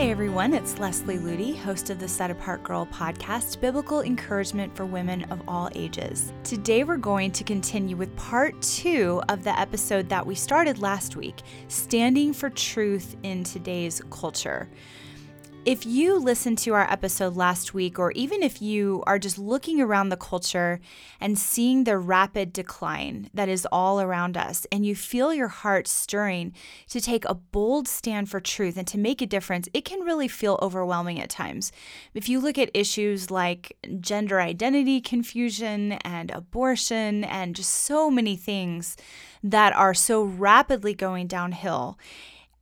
Hey everyone, it's Leslie Ludy, host of the Set Apart Girl podcast, Biblical Encouragement for Women of All Ages. Today we're going to continue with part two of the episode that we started last week Standing for Truth in Today's Culture. If you listened to our episode last week, or even if you are just looking around the culture and seeing the rapid decline that is all around us, and you feel your heart stirring to take a bold stand for truth and to make a difference, it can really feel overwhelming at times. If you look at issues like gender identity confusion and abortion, and just so many things that are so rapidly going downhill,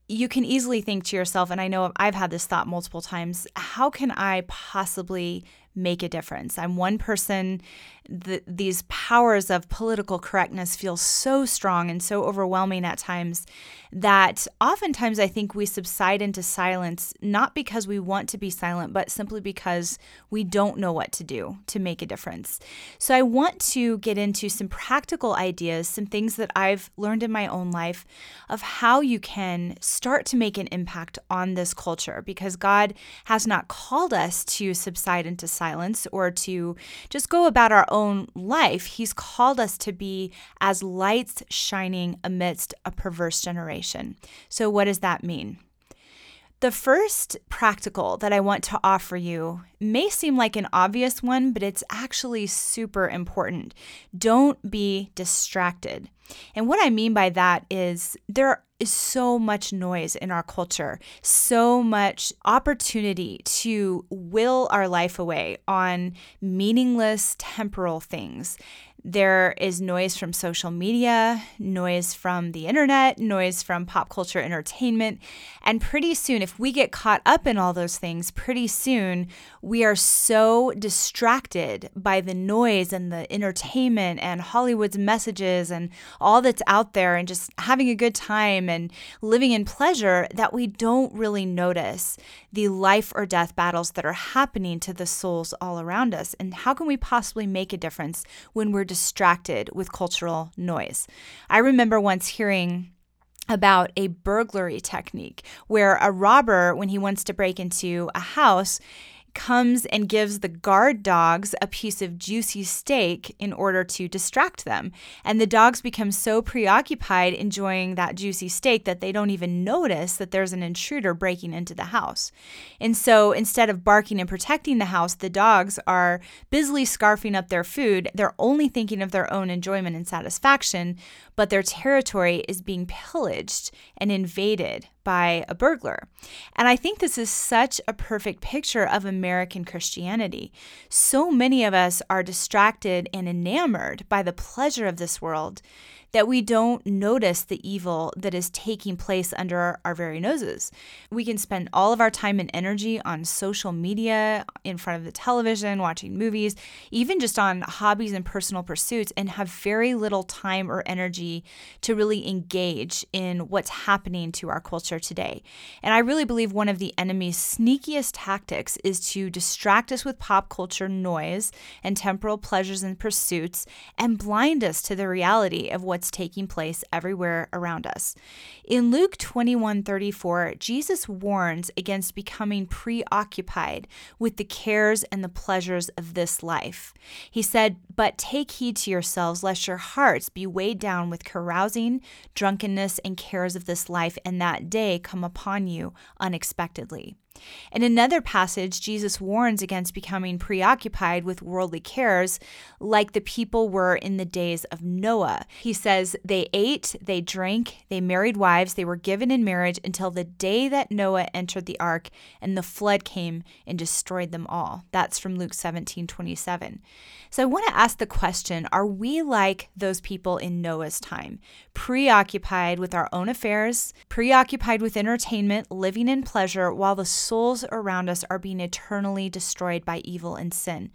you can easily think to yourself, and I know I've had this thought multiple times how can I possibly make a difference? I'm one person the, these powers of political correctness feel so strong and so overwhelming at times that oftentimes I think we subside into silence, not because we want to be silent, but simply because we don't know what to do to make a difference. So I want to get into some practical ideas, some things that I've learned in my own life of how you can start to make an impact on this culture because God has not called us to subside into silence or to just go about our own own life, He's called us to be as lights shining amidst a perverse generation. So, what does that mean? The first practical that I want to offer you may seem like an obvious one, but it's actually super important. Don't be distracted. And what I mean by that is there is so much noise in our culture, so much opportunity to will our life away on meaningless temporal things. There is noise from social media, noise from the internet, noise from pop culture entertainment. And pretty soon, if we get caught up in all those things, pretty soon we are so distracted by the noise and the entertainment and Hollywood's messages and all that's out there and just having a good time and living in pleasure that we don't really notice the life or death battles that are happening to the souls all around us. And how can we possibly make a difference when we're distracted with cultural noise. I remember once hearing about a burglary technique where a robber, when he wants to break into a house, comes and gives the guard dogs a piece of juicy steak in order to distract them. And the dogs become so preoccupied enjoying that juicy steak that they don't even notice that there's an intruder breaking into the house. And so instead of barking and protecting the house, the dogs are busily scarfing up their food. They're only thinking of their own enjoyment and satisfaction, but their territory is being pillaged and invaded by a burglar. And I think this is such a perfect picture of American Christianity. So many of us are distracted and enamored by the pleasure of this world that we don't notice the evil that is taking place under our, our, very noses. We can spend all of our time and energy on social media, in front of the television, watching movies, even just on hobbies and personal pursuits, and have very little time or energy to really engage in what's happening to our culture today. And I really believe one of the enemy's sneakiest tactics is to distract us with pop culture noise and temporal pleasures and pursuits and blind us to the reality of what what's taking place everywhere around us. In Luke 21 34, Jesus warns against becoming preoccupied with the cares and the pleasures of this life. He said, But take heed to yourselves, lest your hearts be weighed down with carousing, drunkenness, and cares of this life, and that day come upon you unexpectedly. In another passage, Jesus warns against becoming preoccupied with worldly cares like the people were in the days of Noah. He says, They ate, they drank, they married wives, they were given in marriage until the day that Noah entered the ark and the flood came and destroyed them all. That's from Luke 17 27. So I want to ask the question Are we like those people in Noah's time, preoccupied with our own affairs, preoccupied with entertainment, living in pleasure, while the souls around us are being eternally destroyed by evil and sin?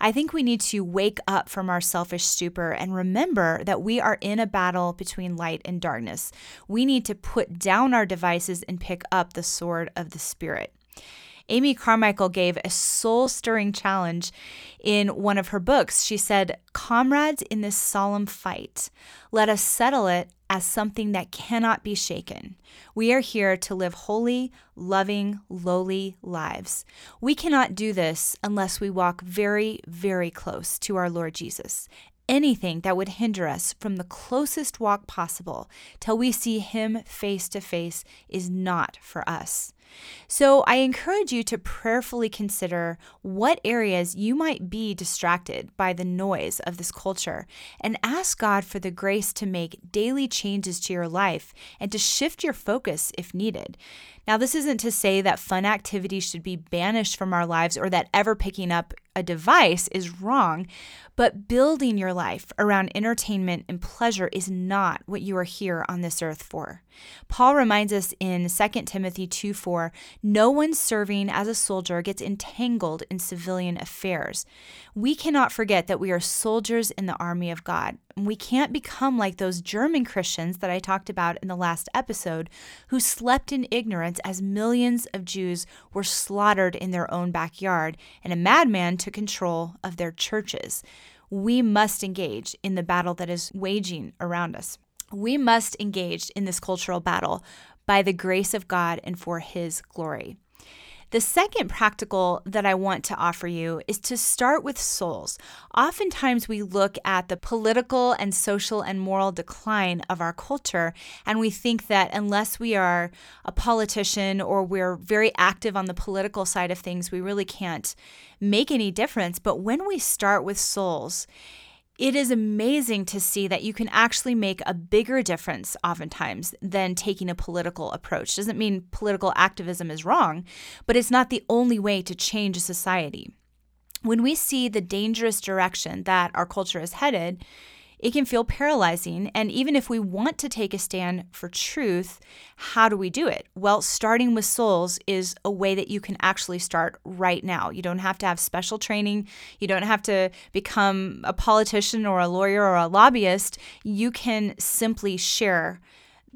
I think we need to wake up from our selfish stupor and remember that we are in a battle between light and darkness. We need to put down our devices and pick up the sword of the Spirit. Amy Carmichael gave a soul stirring challenge in one of her books. She said, Comrades in this solemn fight, let us settle it as something that cannot be shaken. We are here to live holy, loving, lowly lives. We cannot do this unless we walk very, very close to our Lord Jesus. Anything that would hinder us from the closest walk possible till we see Him face to face is not for us. So I encourage you to prayerfully consider what areas you might be distracted by the noise of this culture and ask God for the grace to make daily changes to your life and to shift your focus if needed. Now, this isn't to say that fun activities should be banished from our lives or that ever picking up a device is wrong, but building your life around entertainment and pleasure is not what you are here on this earth for. Paul reminds us in 2 Timothy 2 4 no one serving as a soldier gets entangled in civilian affairs. We cannot forget that we are soldiers in the army of God. We can't become like those German Christians that I talked about in the last episode who slept in ignorance as millions of Jews were slaughtered in their own backyard and a madman took control of their churches. We must engage in the battle that is waging around us. We must engage in this cultural battle by the grace of God and for His glory. The second practical that I want to offer you is to start with souls. Oftentimes, we look at the political and social and moral decline of our culture, and we think that unless we are a politician or we're very active on the political side of things, we really can't make any difference. But when we start with souls, it is amazing to see that you can actually make a bigger difference oftentimes than taking a political approach. Doesn't mean political activism is wrong, but it's not the only way to change a society. When we see the dangerous direction that our culture is headed, it can feel paralyzing. And even if we want to take a stand for truth, how do we do it? Well, starting with souls is a way that you can actually start right now. You don't have to have special training, you don't have to become a politician or a lawyer or a lobbyist. You can simply share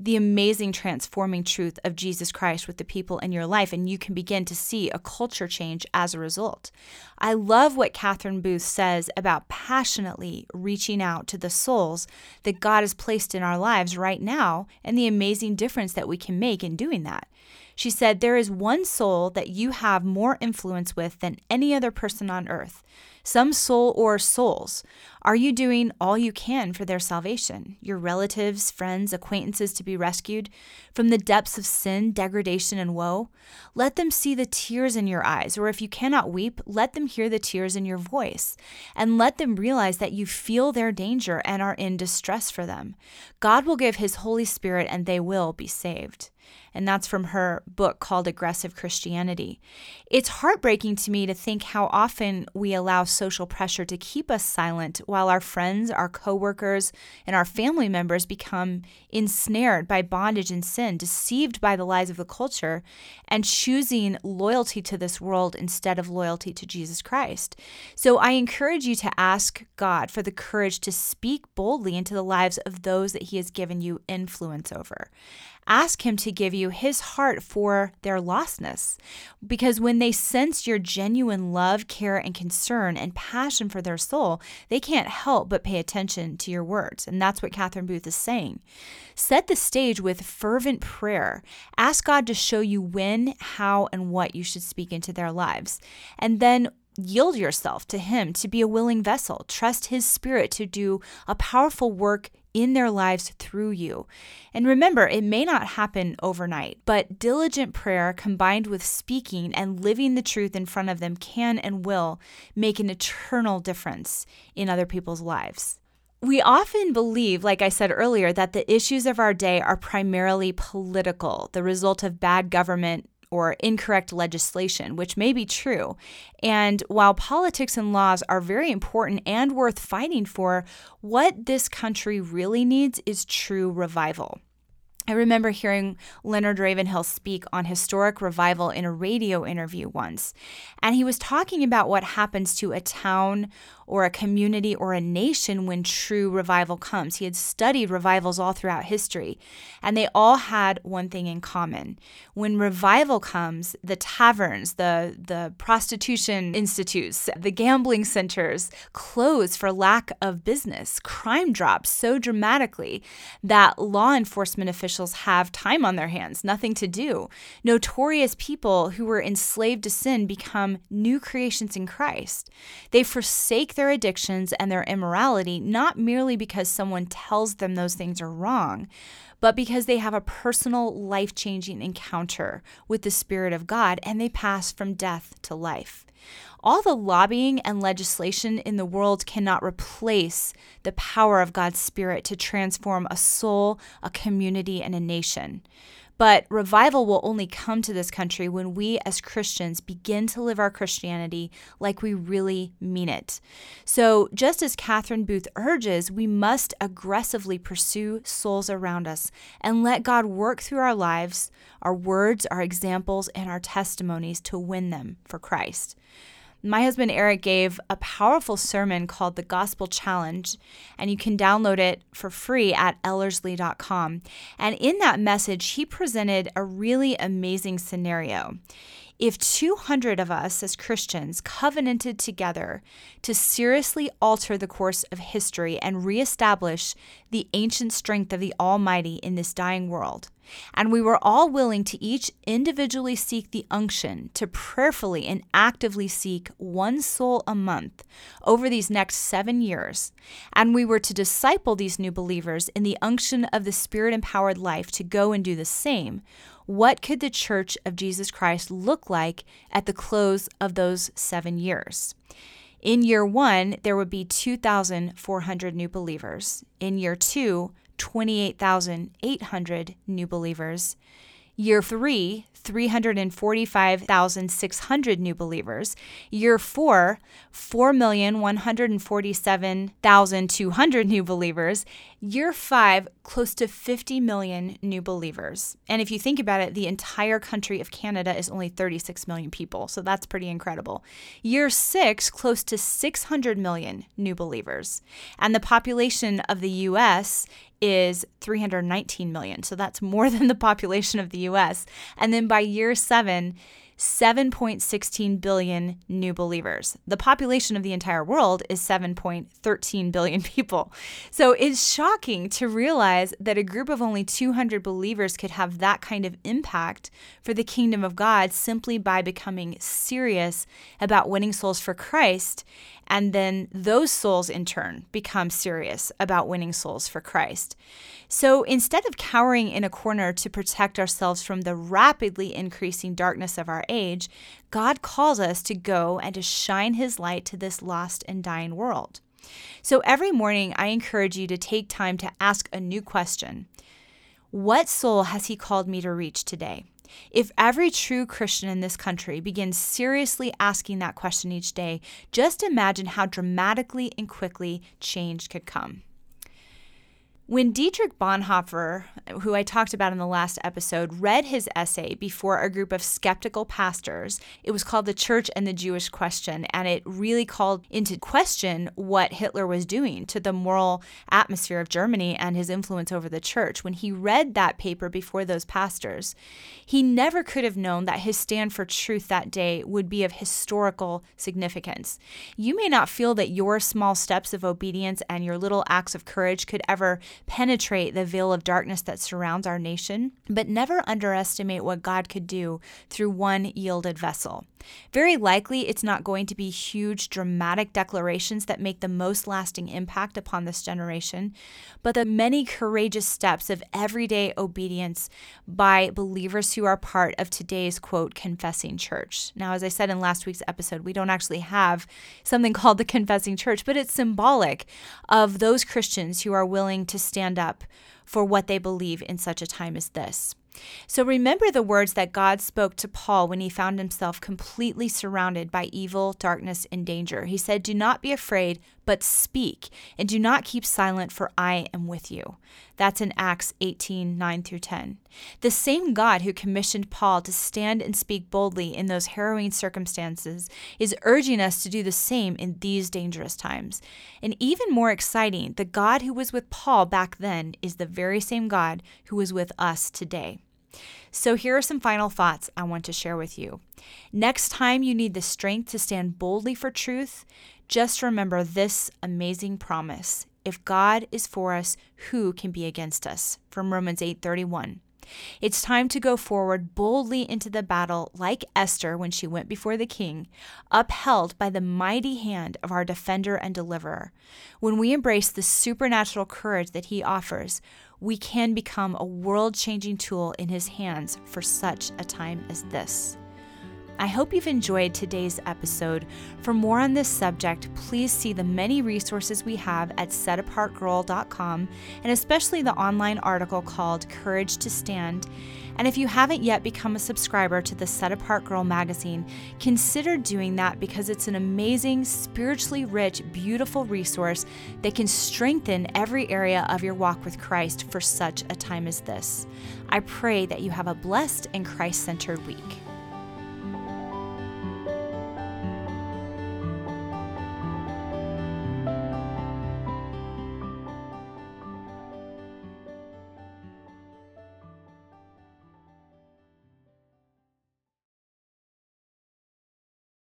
the amazing transforming truth of Jesus Christ with the people in your life, and you can begin to see a culture change as a result. I love what Catherine Booth says about passionately reaching out to the souls that God has placed in our lives right now and the amazing difference that we can make in doing that. She said, There is one soul that you have more influence with than any other person on earth some soul or souls? Are you doing all you can for their salvation, your relatives, friends, acquaintances to be rescued from the depths of sin, degradation, and woe? Let them see the tears in your eyes, or if you cannot weep, let them hear the tears in your voice, and let them realize that you feel their danger and are in distress for them. God will give His Holy Spirit, and they will be saved and that's from her book called Aggressive Christianity. It's heartbreaking to me to think how often we allow social pressure to keep us silent while our friends, our coworkers, and our family members become ensnared by bondage and sin, deceived by the lies of the culture, and choosing loyalty to this world instead of loyalty to Jesus Christ. So I encourage you to ask God for the courage to speak boldly into the lives of those that He has given you influence over. Ask Him to give you His heart for their lostness. Because when they sense your genuine love, care, and concern and passion for their soul, they can't help but pay attention to your words. And that's what Catherine Booth is saying. Set the stage with fervent prayer. Ask God to show you when, how, and what you should speak into their lives. And then yield yourself to Him to be a willing vessel. Trust His Spirit to do a powerful work in their lives through you. And remember, it may not happen overnight, but diligent prayer combined with speaking and living the truth in front of them can and will make an eternal difference in other people's lives. We often believe, like I said earlier, that the issues of our day are primarily political, the result of bad government, or incorrect legislation, which may be true. And while politics and laws are very important and worth fighting for, what this country really needs is true revival. I remember hearing Leonard Ravenhill speak on historic revival in a radio interview once, and he was talking about what happens to a town or a community or a nation when true revival comes. He had studied revivals all throughout history, and they all had one thing in common. When revival comes, the taverns, the, the prostitution institutes, the gambling centers close for lack of business. Crime drops so dramatically that law enforcement officials have time on their hands, nothing to do. Notorious people who were enslaved to sin become new creations in Christ. They forsake their addictions and their immorality, not merely because someone tells them those things are wrong, but because they have a personal, life changing encounter with the Spirit of God and they pass from death to life. All the lobbying and legislation in the world cannot replace the power of God's Spirit to transform a soul, a community, and a nation. But revival will only come to this country when we as Christians begin to live our Christianity like we really mean it. So, just as Catherine Booth urges, we must aggressively pursue souls around us and let God work through our lives, our words, our examples, and our testimonies to win them for Christ. My husband Eric gave a powerful sermon called The Gospel Challenge, and you can download it for free at ellerslie.com. And in that message, he presented a really amazing scenario. If 200 of us as Christians covenanted together to seriously alter the course of history and reestablish the ancient strength of the Almighty in this dying world, and we were all willing to each individually seek the unction to prayerfully and actively seek one soul a month over these next seven years, and we were to disciple these new believers in the unction of the Spirit empowered life to go and do the same, what could the Church of Jesus Christ look like at the close of those seven years? In year one, there would be 2,400 new believers. In year two, 28,800 new believers. Year three, 345,600 new believers. Year four, 4,147,200 new believers. Year five, close to 50 million new believers. And if you think about it, the entire country of Canada is only 36 million people. So that's pretty incredible. Year six, close to 600 million new believers. And the population of the US is 319 million. So that's more than the population of the US. And then by year seven, 7.16 billion new believers. The population of the entire world is 7.13 billion people. So it's shocking to realize that a group of only 200 believers could have that kind of impact for the kingdom of God simply by becoming serious about winning souls for Christ and then those souls, in turn, become serious about winning souls for Christ. So instead of cowering in a corner to protect ourselves from the rapidly increasing darkness of our age, God calls us to go and to shine his light to this lost and dying world. So every morning, I encourage you to take time to ask a new question What soul has he called me to reach today? If every true Christian in this country begins seriously asking that question each day, just imagine how dramatically and quickly change could come. When Dietrich Bonhoeffer, who I talked about in the last episode, read his essay before a group of skeptical pastors, it was called The Church and the Jewish Question, and it really called into question what Hitler was doing to the moral atmosphere of Germany and his influence over the church. When he read that paper before those pastors, he never could have known that his stand for truth that day would be of historical significance. You may not feel that your small steps of obedience and your little acts of courage could ever penetrate the veil of darkness that surrounds our nation, but never underestimate what God could do through one yielded vessel. Very likely, it's not going to be huge, dramatic declarations that make the most lasting impact upon this generation, but the many courageous steps of everyday obedience by believers who are part of today's quote, confessing church. Now, as I said in last week's episode, we don't actually have something called the confessing church, but it's symbolic of those Christians who are willing to stand up for what they believe in such a time as this. So remember the words that God spoke to Paul when he found himself completely surrounded by evil, darkness, and danger. He said, Do not be afraid, but speak, and do not keep silent, for I am with you. That's in Acts 18 9 through 10. The same God who commissioned Paul to stand and speak boldly in those harrowing circumstances is urging us to do the same in these dangerous times. And even more exciting, the God who was with Paul back then is the very same God who is with us today. So, here are some final thoughts I want to share with you. Next time you need the strength to stand boldly for truth, just remember this amazing promise. If God is for us, who can be against us? From Romans 8:31. It's time to go forward boldly into the battle, like Esther when she went before the king, upheld by the mighty hand of our defender and deliverer. When we embrace the supernatural courage that he offers, we can become a world changing tool in his hands for such a time as this. I hope you've enjoyed today's episode. For more on this subject, please see the many resources we have at setapartgirl.com and especially the online article called Courage to Stand. And if you haven't yet become a subscriber to the Set Apart Girl magazine, consider doing that because it's an amazing, spiritually rich, beautiful resource that can strengthen every area of your walk with Christ for such a time as this. I pray that you have a blessed and Christ centered week.